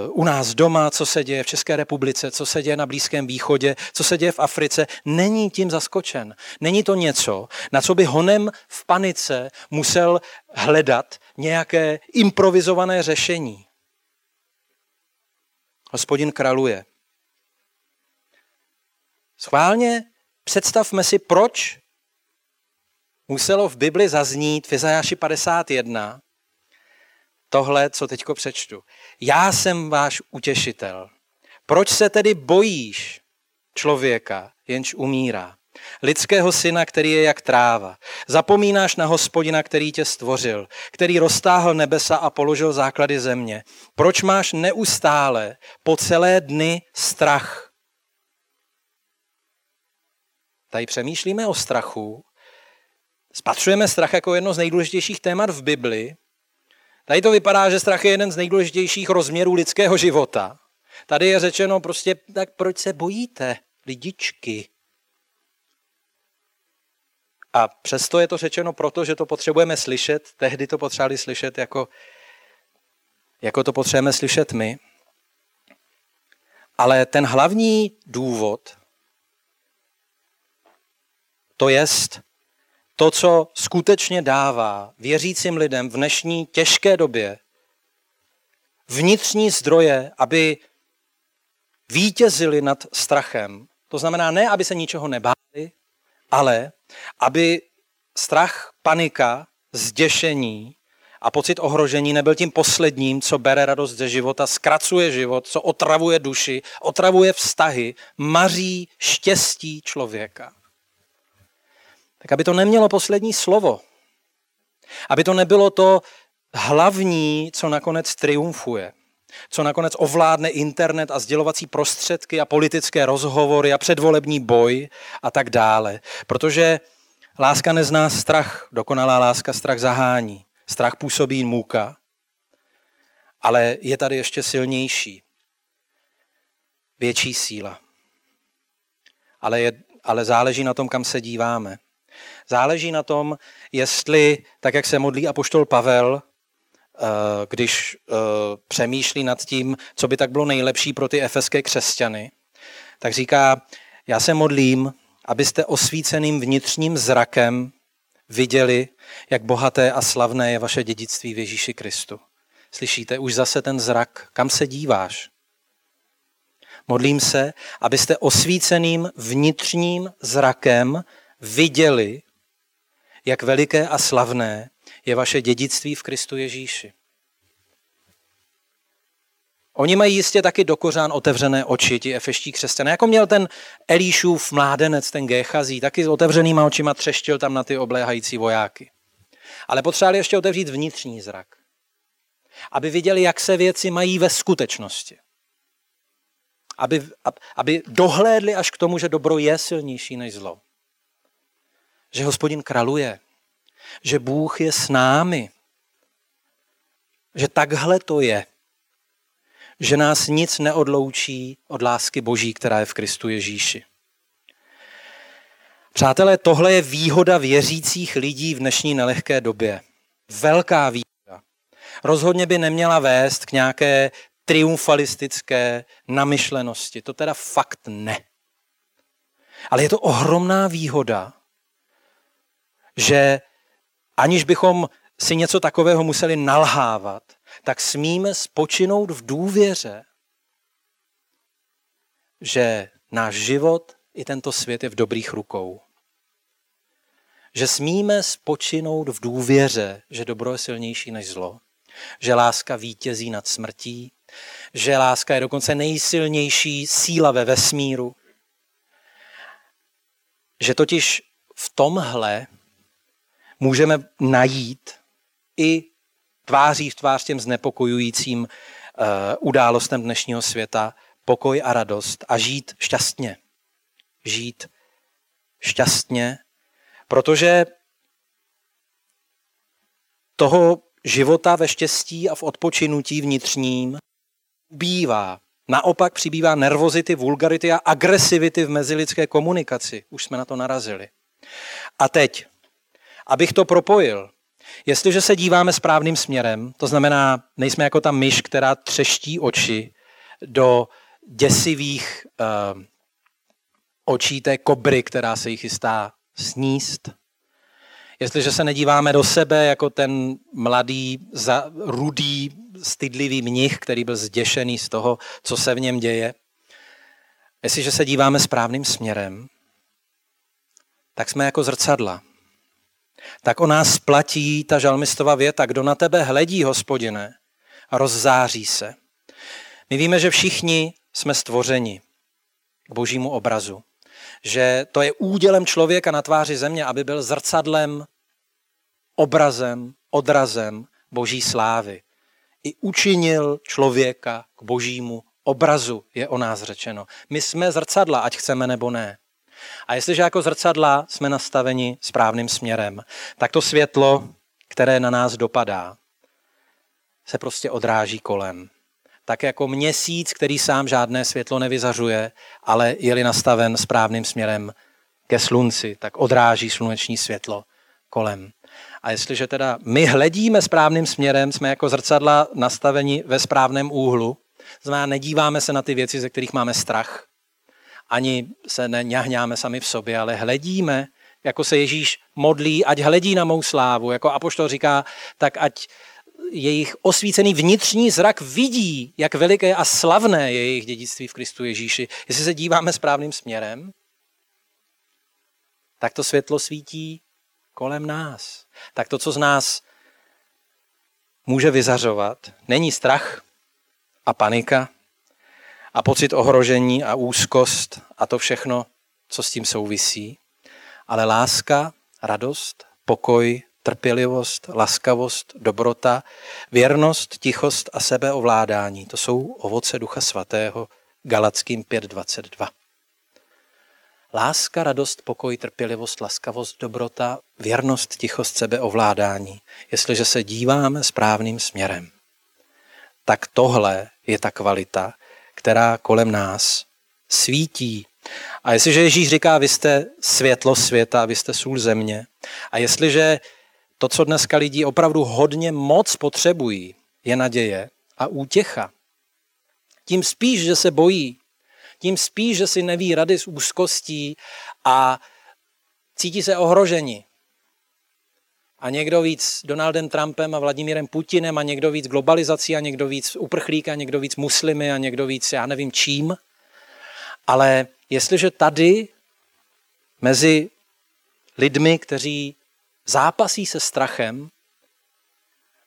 uh, u nás doma, co se děje v České republice, co se děje na Blízkém východě, co se děje v Africe. Není tím zaskočen. Není to něco, na co by honem v panice musel hledat nějaké improvizované řešení. Hospodin kraluje. Schválně představme si, proč muselo v Bibli zaznít v Izajáši 51 tohle, co teďko přečtu. Já jsem váš utěšitel. Proč se tedy bojíš člověka, jenž umírá? Lidského syna, který je jak tráva. Zapomínáš na hospodina, který tě stvořil, který roztáhl nebesa a položil základy země. Proč máš neustále po celé dny strach? Tady přemýšlíme o strachu, spatřujeme strach jako jedno z nejdůležitějších témat v Bibli. Tady to vypadá, že strach je jeden z nejdůležitějších rozměrů lidského života. Tady je řečeno prostě, tak proč se bojíte, lidičky? A přesto je to řečeno proto, že to potřebujeme slyšet. Tehdy to potřebovali slyšet jako, jako to potřebujeme slyšet my. Ale ten hlavní důvod, to jest to, co skutečně dává věřícím lidem v dnešní těžké době vnitřní zdroje, aby vítězili nad strachem. To znamená ne, aby se ničeho nebáli, ale aby strach, panika, zděšení a pocit ohrožení nebyl tím posledním, co bere radost ze života, zkracuje život, co otravuje duši, otravuje vztahy, maří štěstí člověka. Tak aby to nemělo poslední slovo. Aby to nebylo to hlavní, co nakonec triumfuje. Co nakonec ovládne internet a sdělovací prostředky a politické rozhovory a předvolební boj a tak dále. Protože láska nezná strach, dokonalá láska strach zahání. Strach působí můka, ale je tady ještě silnější. Větší síla. Ale, je, ale záleží na tom, kam se díváme. Záleží na tom, jestli, tak jak se modlí apoštol Pavel, eh, když eh, přemýšlí nad tím, co by tak bylo nejlepší pro ty efeské křesťany, tak říká, já se modlím, abyste osvíceným vnitřním zrakem viděli, jak bohaté a slavné je vaše dědictví v Ježíši Kristu. Slyšíte už zase ten zrak, kam se díváš? Modlím se, abyste osvíceným vnitřním zrakem viděli, jak veliké a slavné je vaše dědictví v Kristu Ježíši. Oni mají jistě taky dokořán otevřené oči, ti efeští křesťané. Jako měl ten Elíšův mládenec, ten Géchazí, taky s otevřenýma očima třeštil tam na ty obléhající vojáky. Ale potřebovali ještě otevřít vnitřní zrak. Aby viděli, jak se věci mají ve skutečnosti. Aby, aby dohlédli až k tomu, že dobro je silnější než zlo že hospodin kraluje, že Bůh je s námi, že takhle to je, že nás nic neodloučí od lásky Boží, která je v Kristu Ježíši. Přátelé, tohle je výhoda věřících lidí v dnešní nelehké době. Velká výhoda. Rozhodně by neměla vést k nějaké triumfalistické namyšlenosti. To teda fakt ne. Ale je to ohromná výhoda, že aniž bychom si něco takového museli nalhávat, tak smíme spočinout v důvěře, že náš život i tento svět je v dobrých rukou. Že smíme spočinout v důvěře, že dobro je silnější než zlo. Že láska vítězí nad smrtí. Že láska je dokonce nejsilnější síla ve vesmíru. Že totiž v tomhle můžeme najít i tváří v tvář těm znepokojujícím uh, událostem dnešního světa pokoj a radost a žít šťastně. Žít šťastně, protože toho života ve štěstí a v odpočinutí vnitřním ubývá. Naopak přibývá nervozity, vulgarity a agresivity v mezilidské komunikaci. Už jsme na to narazili. A teď, abych to propojil, jestliže se díváme správným směrem, to znamená, nejsme jako ta myš, která třeští oči do děsivých uh, očí té kobry, která se jí chystá sníst. Jestliže se nedíváme do sebe jako ten mladý, za, rudý, stydlivý mnich, který byl zděšený z toho, co se v něm děje, jestliže se díváme správným směrem, tak jsme jako zrcadla. Tak o nás platí ta žalmistova věta, kdo na tebe hledí, hospodine, a rozzáří se. My víme, že všichni jsme stvořeni k božímu obrazu. Že to je údělem člověka na tváři země, aby byl zrcadlem, obrazem, odrazem boží slávy. I učinil člověka k božímu obrazu, je o nás řečeno. My jsme zrcadla, ať chceme nebo ne. A jestliže jako zrcadla jsme nastaveni správným směrem, tak to světlo, které na nás dopadá, se prostě odráží kolem tak jako měsíc, který sám žádné světlo nevyzařuje, ale je-li nastaven správným směrem ke slunci, tak odráží sluneční světlo kolem. A jestliže teda my hledíme správným směrem, jsme jako zrcadla nastaveni ve správném úhlu, znamená, nedíváme se na ty věci, ze kterých máme strach, ani se neňahňáme sami v sobě, ale hledíme, jako se Ježíš modlí, ať hledí na mou slávu, jako Apoštol říká, tak ať jejich osvícený vnitřní zrak vidí, jak veliké a slavné je jejich dědictví v Kristu Ježíši. Jestli se díváme správným směrem, tak to světlo svítí kolem nás. Tak to, co z nás může vyzařovat, není strach a panika a pocit ohrožení a úzkost a to všechno, co s tím souvisí, ale láska, radost, pokoj, trpělivost, laskavost, dobrota, věrnost, tichost a sebeovládání. To jsou ovoce Ducha Svatého, Galackým 5.22. Láska, radost, pokoj, trpělivost, laskavost, dobrota, věrnost, tichost, sebeovládání. Jestliže se díváme správným směrem, tak tohle je ta kvalita, která kolem nás svítí. A jestliže Ježíš říká, vy jste světlo světa, vy jste sůl země, a jestliže to, co dneska lidi opravdu hodně moc potřebují, je naděje a útěcha. Tím spíš, že se bojí, tím spíš, že si neví rady s úzkostí a cítí se ohroženi. A někdo víc Donaldem Trumpem a Vladimírem Putinem a někdo víc globalizací a někdo víc uprchlíka, někdo víc muslimy a někdo víc já nevím čím. Ale jestliže tady mezi lidmi, kteří zápasí se strachem,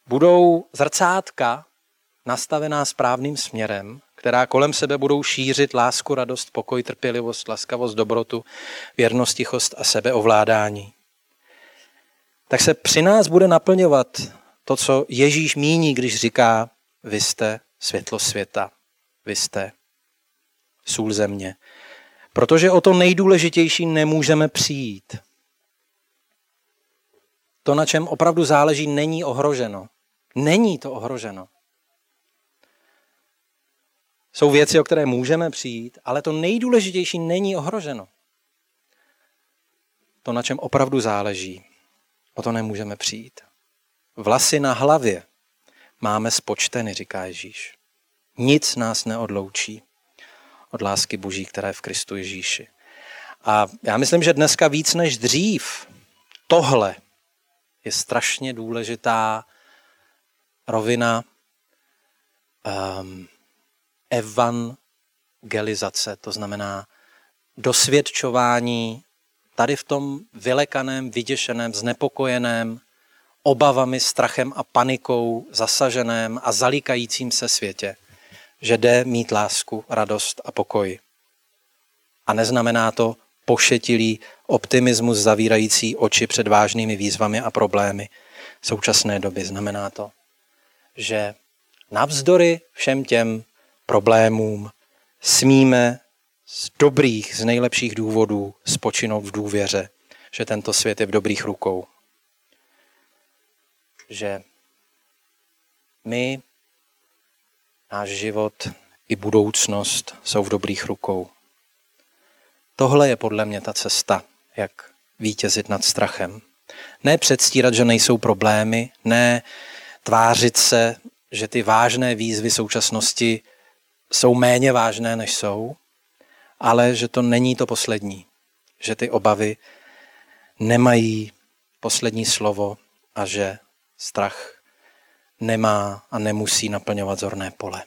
budou zrcátka nastavená správným směrem, která kolem sebe budou šířit lásku, radost, pokoj, trpělivost, laskavost, dobrotu, věrnost, tichost a sebeovládání. Tak se při nás bude naplňovat to, co Ježíš míní, když říká, vy jste světlo světa, vy jste sůl země. Protože o to nejdůležitější nemůžeme přijít to, na čem opravdu záleží, není ohroženo. Není to ohroženo. Jsou věci, o které můžeme přijít, ale to nejdůležitější není ohroženo. To, na čem opravdu záleží, o to nemůžeme přijít. Vlasy na hlavě máme spočteny, říká Ježíš. Nic nás neodloučí od lásky Boží, která je v Kristu Ježíši. A já myslím, že dneska víc než dřív tohle je strašně důležitá rovina um, evangelizace, to znamená dosvědčování tady v tom vylekaném, vyděšeném, znepokojeném, obavami, strachem a panikou zasaženém a zalíkajícím se světě, že jde mít lásku, radost a pokoj. A neznamená to pošetilý optimismus zavírající oči před vážnými výzvami a problémy současné doby. Znamená to, že navzdory všem těm problémům smíme z dobrých, z nejlepších důvodů spočinout v důvěře, že tento svět je v dobrých rukou. Že my, náš život i budoucnost jsou v dobrých rukou. Tohle je podle mě ta cesta, jak vítězit nad strachem. Ne předstírat, že nejsou problémy, ne tvářit se, že ty vážné výzvy současnosti jsou méně vážné, než jsou, ale že to není to poslední, že ty obavy nemají poslední slovo a že strach nemá a nemusí naplňovat zorné pole.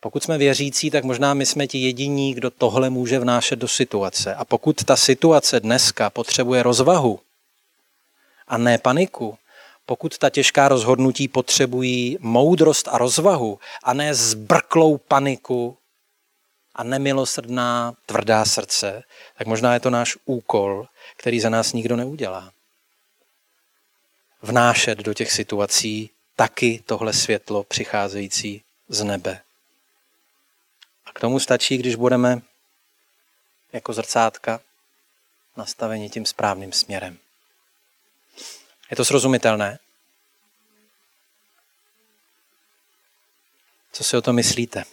Pokud jsme věřící, tak možná my jsme ti jediní, kdo tohle může vnášet do situace. A pokud ta situace dneska potřebuje rozvahu a ne paniku, pokud ta těžká rozhodnutí potřebují moudrost a rozvahu a ne zbrklou paniku a nemilosrdná tvrdá srdce, tak možná je to náš úkol, který za nás nikdo neudělá. Vnášet do těch situací taky tohle světlo přicházející z nebe. A k tomu stačí, když budeme jako zrcátka nastaveni tím správným směrem. Je to srozumitelné? Co si o to myslíte?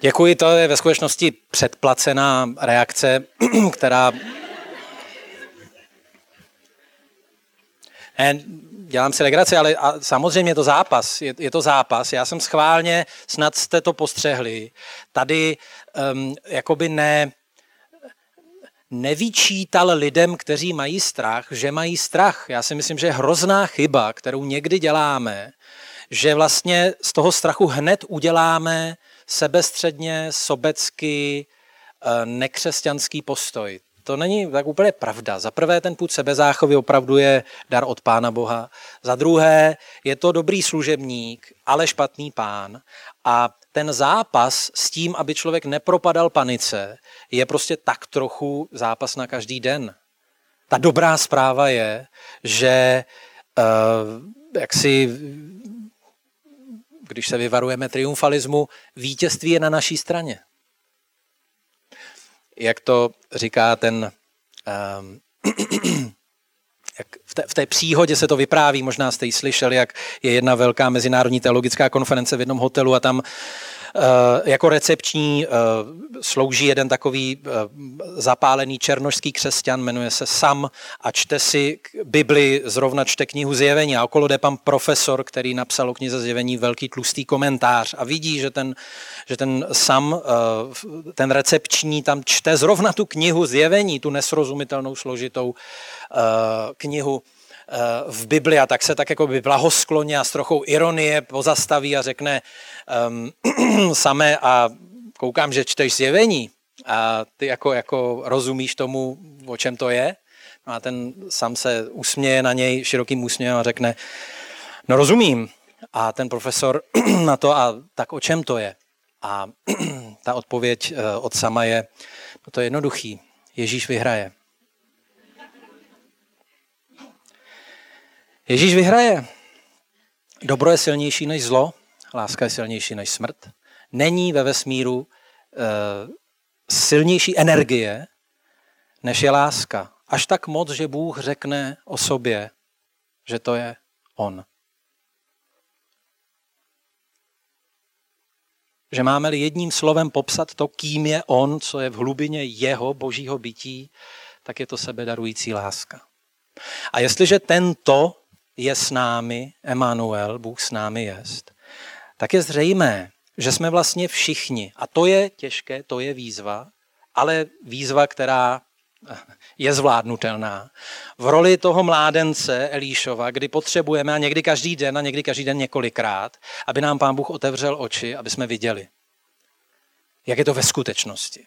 Děkuji, to je ve skutečnosti předplacená reakce, která dělám si legraci, ale a samozřejmě je to zápas. Je, je to zápas. Já jsem schválně, snad jste to postřehli, tady um, jakoby ne, nevyčítal lidem, kteří mají strach, že mají strach. Já si myslím, že je hrozná chyba, kterou někdy děláme, že vlastně z toho strachu hned uděláme sebestředně, sobecky, eh, nekřesťanský postoj. To není tak úplně pravda. Za prvé ten půd sebezáchovy opravdu je dar od Pána Boha. Za druhé je to dobrý služebník, ale špatný pán. A ten zápas s tím, aby člověk nepropadal panice, je prostě tak trochu zápas na každý den. Ta dobrá zpráva je, že uh, jak si, když se vyvarujeme triumfalismu, vítězství je na naší straně jak to říká ten, um, jak v, té, v té příhodě se to vypráví, možná jste ji slyšeli, jak je jedna velká mezinárodní teologická konference v jednom hotelu a tam jako recepční eh, slouží jeden takový eh, zapálený černožský křesťan, jmenuje se Sam a čte si Bibli, zrovna čte knihu Zjevení. A okolo jde pan profesor, který napsal o knize Zjevení velký tlustý komentář. A vidí, že ten, že ten Sam, ten recepční tam čte zrovna tu knihu Zjevení, tu nesrozumitelnou složitou knihu v Bibli a tak se tak jako by blahoskloně a s trochou ironie pozastaví a řekne um, samé a koukám, že čteš zjevení a ty jako, jako rozumíš tomu, o čem to je. No a ten sám se usměje na něj širokým úsměvem a řekne, no rozumím. A ten profesor na to, a tak o čem to je? A ta odpověď eh, od sama je, no to je jednoduchý, Ježíš vyhraje. Ježíš vyhraje. Dobro je silnější než zlo, láska je silnější než smrt. Není ve vesmíru e, silnější energie, než je láska. Až tak moc, že Bůh řekne o sobě, že to je On. Že máme-li jedním slovem popsat to, kým je On, co je v hlubině jeho božího bytí, tak je to sebedarující láska. A jestliže tento je s námi, Emanuel, Bůh s námi jest, tak je zřejmé, že jsme vlastně všichni. A to je těžké, to je výzva, ale výzva, která je zvládnutelná. V roli toho mládence Elíšova, kdy potřebujeme, a někdy každý den, a někdy každý den několikrát, aby nám Pán Bůh otevřel oči, aby jsme viděli, jak je to ve skutečnosti.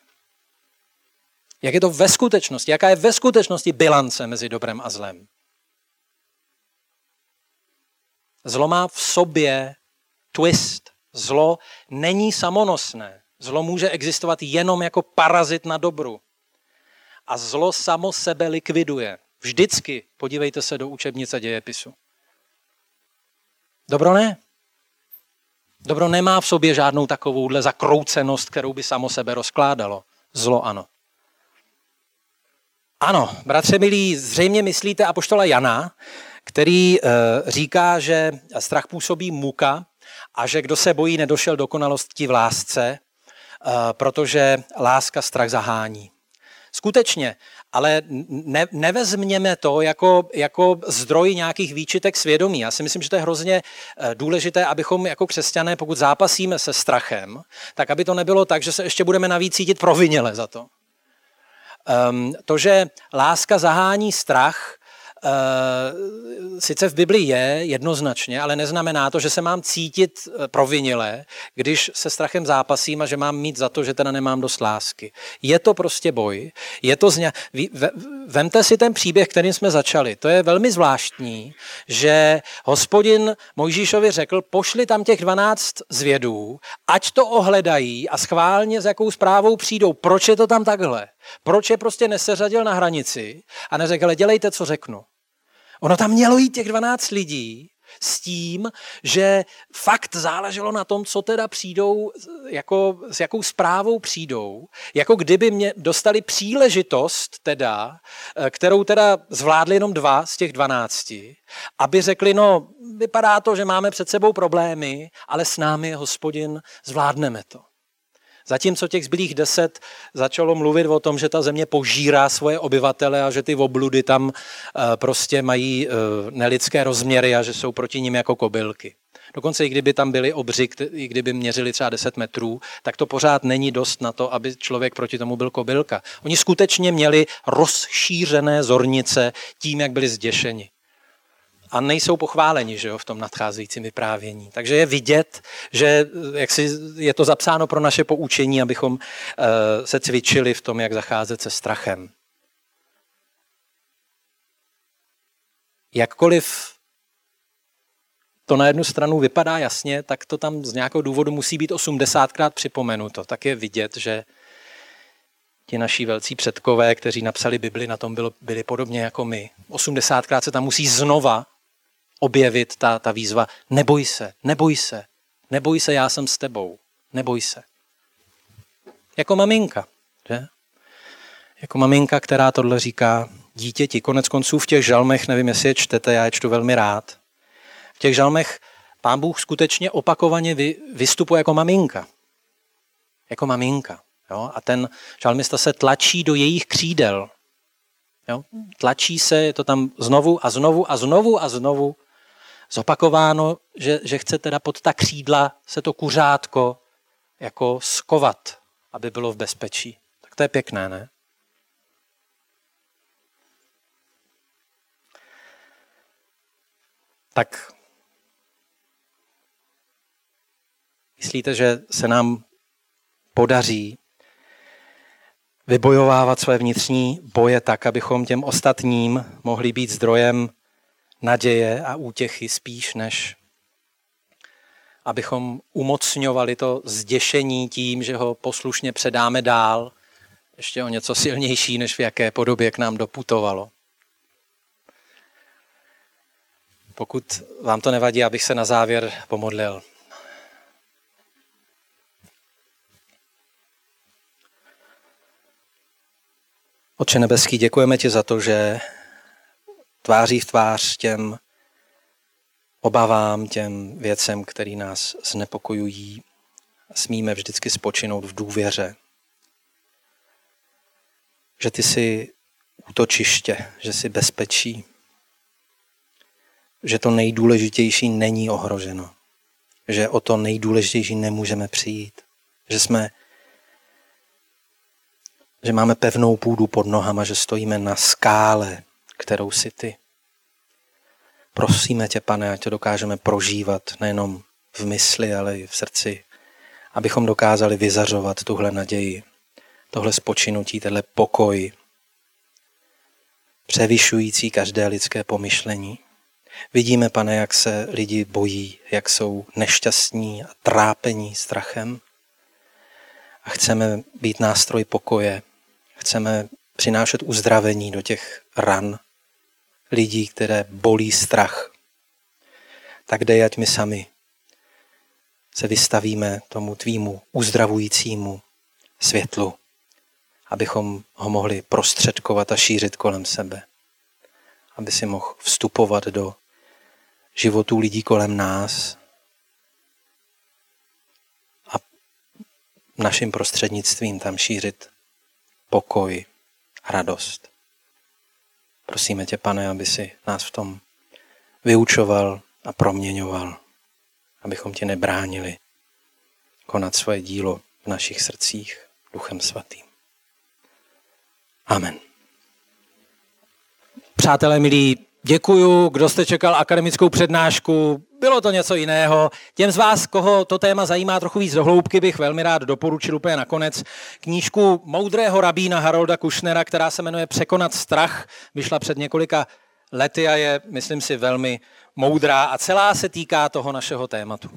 Jak je to ve skutečnosti? Jaká je ve skutečnosti bilance mezi dobrem a zlem? Zlo má v sobě twist. Zlo není samonosné. Zlo může existovat jenom jako parazit na dobru. A zlo samo sebe likviduje. Vždycky podívejte se do učebnice dějepisu. Dobro ne. Dobro nemá v sobě žádnou takovouhle zakroucenost, kterou by samo sebe rozkládalo. Zlo ano. Ano, bratře milí, zřejmě myslíte apoštola Jana, který e, říká, že strach působí muka a že kdo se bojí, nedošel dokonalosti v lásce, e, protože láska strach zahání. Skutečně, ale ne, nevezměme to jako, jako zdroj nějakých výčitek svědomí. Já si myslím, že to je hrozně eh, důležité, abychom jako křesťané, pokud zápasíme se strachem, tak aby to nebylo tak, že se ještě budeme navíc cítit proviněle za to. Um, to, že láska zahání strach, sice v Biblii je jednoznačně, ale neznamená to, že se mám cítit eh, provinile, když se strachem zápasím a že mám mít za to, že teda nemám dost lásky. Je to prostě boj. Je to zně... Vemte si ten příběh, kterým jsme začali. To je velmi zvláštní, že hospodin Mojžíšovi řekl, pošli tam těch 12 zvědů, ať to ohledají a schválně s jakou zprávou přijdou. Proč je to tam takhle? Proč je prostě neseřadil na hranici a neřekl, dělejte, co řeknu. Ono tam mělo jít těch 12 lidí s tím, že fakt záleželo na tom, co teda přijdou, jako, s jakou zprávou přijdou, jako kdyby mě dostali příležitost teda, eh, kterou teda zvládli jenom dva z těch dvanácti, aby řekli, no vypadá to, že máme před sebou problémy, ale s námi hospodin zvládneme to. Zatímco těch zbylých deset začalo mluvit o tom, že ta země požírá svoje obyvatele a že ty obludy tam eh, prostě mají eh, nelidské rozměry a že jsou proti ním jako kobylky. Dokonce i kdyby tam byli obři, i kdyby měřili třeba 10 metrů, tak to pořád není dost na to, aby člověk proti tomu byl kobylka. Oni skutečně měli rozšířené zornice tím, jak byli zděšeni a nejsou pochváleni že jo, v tom nadcházejícím vyprávění. Takže je vidět, že eh, jak si je to zapsáno pro naše poučení, abychom uh, se cvičili v tom, jak zacházet se strachem. Jakkoliv to na jednu stranu vypadá jasně, tak to tam z nějakého důvodu musí být 80krát připomenuto. Tak je vidět, že ti naši velcí předkové, kteří napsali Bibli, na tom byli podobně jako my. 80krát se tam musí znova objevit ta, ta výzva, neboj se, neboj se, neboj se, já jsem s tebou, neboj se. Jako maminka, že? Jako maminka, která tohle říká dítěti. Konec konců v těch žalmech, nevím, jestli je čtete, já je čtu velmi rád. V těch žalmech pán Bůh skutečně opakovaně vy, vystupuje jako maminka. Jako maminka. Jo? A ten žalmista se tlačí do jejich křídel. Jo? Tlačí se, je to tam znovu a znovu a znovu a znovu zopakováno, že, že chce teda pod ta křídla se to kuřátko jako skovat, aby bylo v bezpečí. Tak to je pěkné, ne? Tak myslíte, že se nám podaří vybojovávat své vnitřní boje tak, abychom těm ostatním mohli být zdrojem naděje a útěchy spíš, než abychom umocňovali to zděšení tím, že ho poslušně předáme dál, ještě o něco silnější, než v jaké podobě k nám doputovalo. Pokud vám to nevadí, abych se na závěr pomodlil. Oče nebeský, děkujeme ti za to, že tváří v tvář těm obavám, těm věcem, který nás znepokojují, smíme vždycky spočinout v důvěře. Že ty jsi útočiště, že jsi bezpečí, že to nejdůležitější není ohroženo. Že o to nejdůležitější nemůžeme přijít. Že jsme že máme pevnou půdu pod nohama, že stojíme na skále, kterou si ty. Prosíme tě, pane, ať to dokážeme prožívat nejenom v mysli, ale i v srdci, abychom dokázali vyzařovat tuhle naději, tohle spočinutí, tenhle pokoj, převyšující každé lidské pomyšlení. Vidíme, pane, jak se lidi bojí, jak jsou nešťastní a trápení strachem. A chceme být nástroj pokoje. Chceme přinášet uzdravení do těch ran lidí, které bolí strach. Tak dej, ať my sami se vystavíme tomu tvýmu uzdravujícímu světlu, abychom ho mohli prostředkovat a šířit kolem sebe. Aby si mohl vstupovat do životů lidí kolem nás a naším prostřednictvím tam šířit pokoj, radost. Prosíme tě, pane, aby si nás v tom vyučoval a proměňoval, abychom tě nebránili konat svoje dílo v našich srdcích Duchem Svatým. Amen. Přátelé milí, děkuju, kdo jste čekal akademickou přednášku, bylo to něco jiného. Těm z vás, koho to téma zajímá trochu víc dohloubky, bych velmi rád doporučil úplně nakonec knížku moudrého rabína Harolda Kushnera, která se jmenuje Překonat strach. Vyšla před několika lety a je, myslím si, velmi moudrá a celá se týká toho našeho tématu.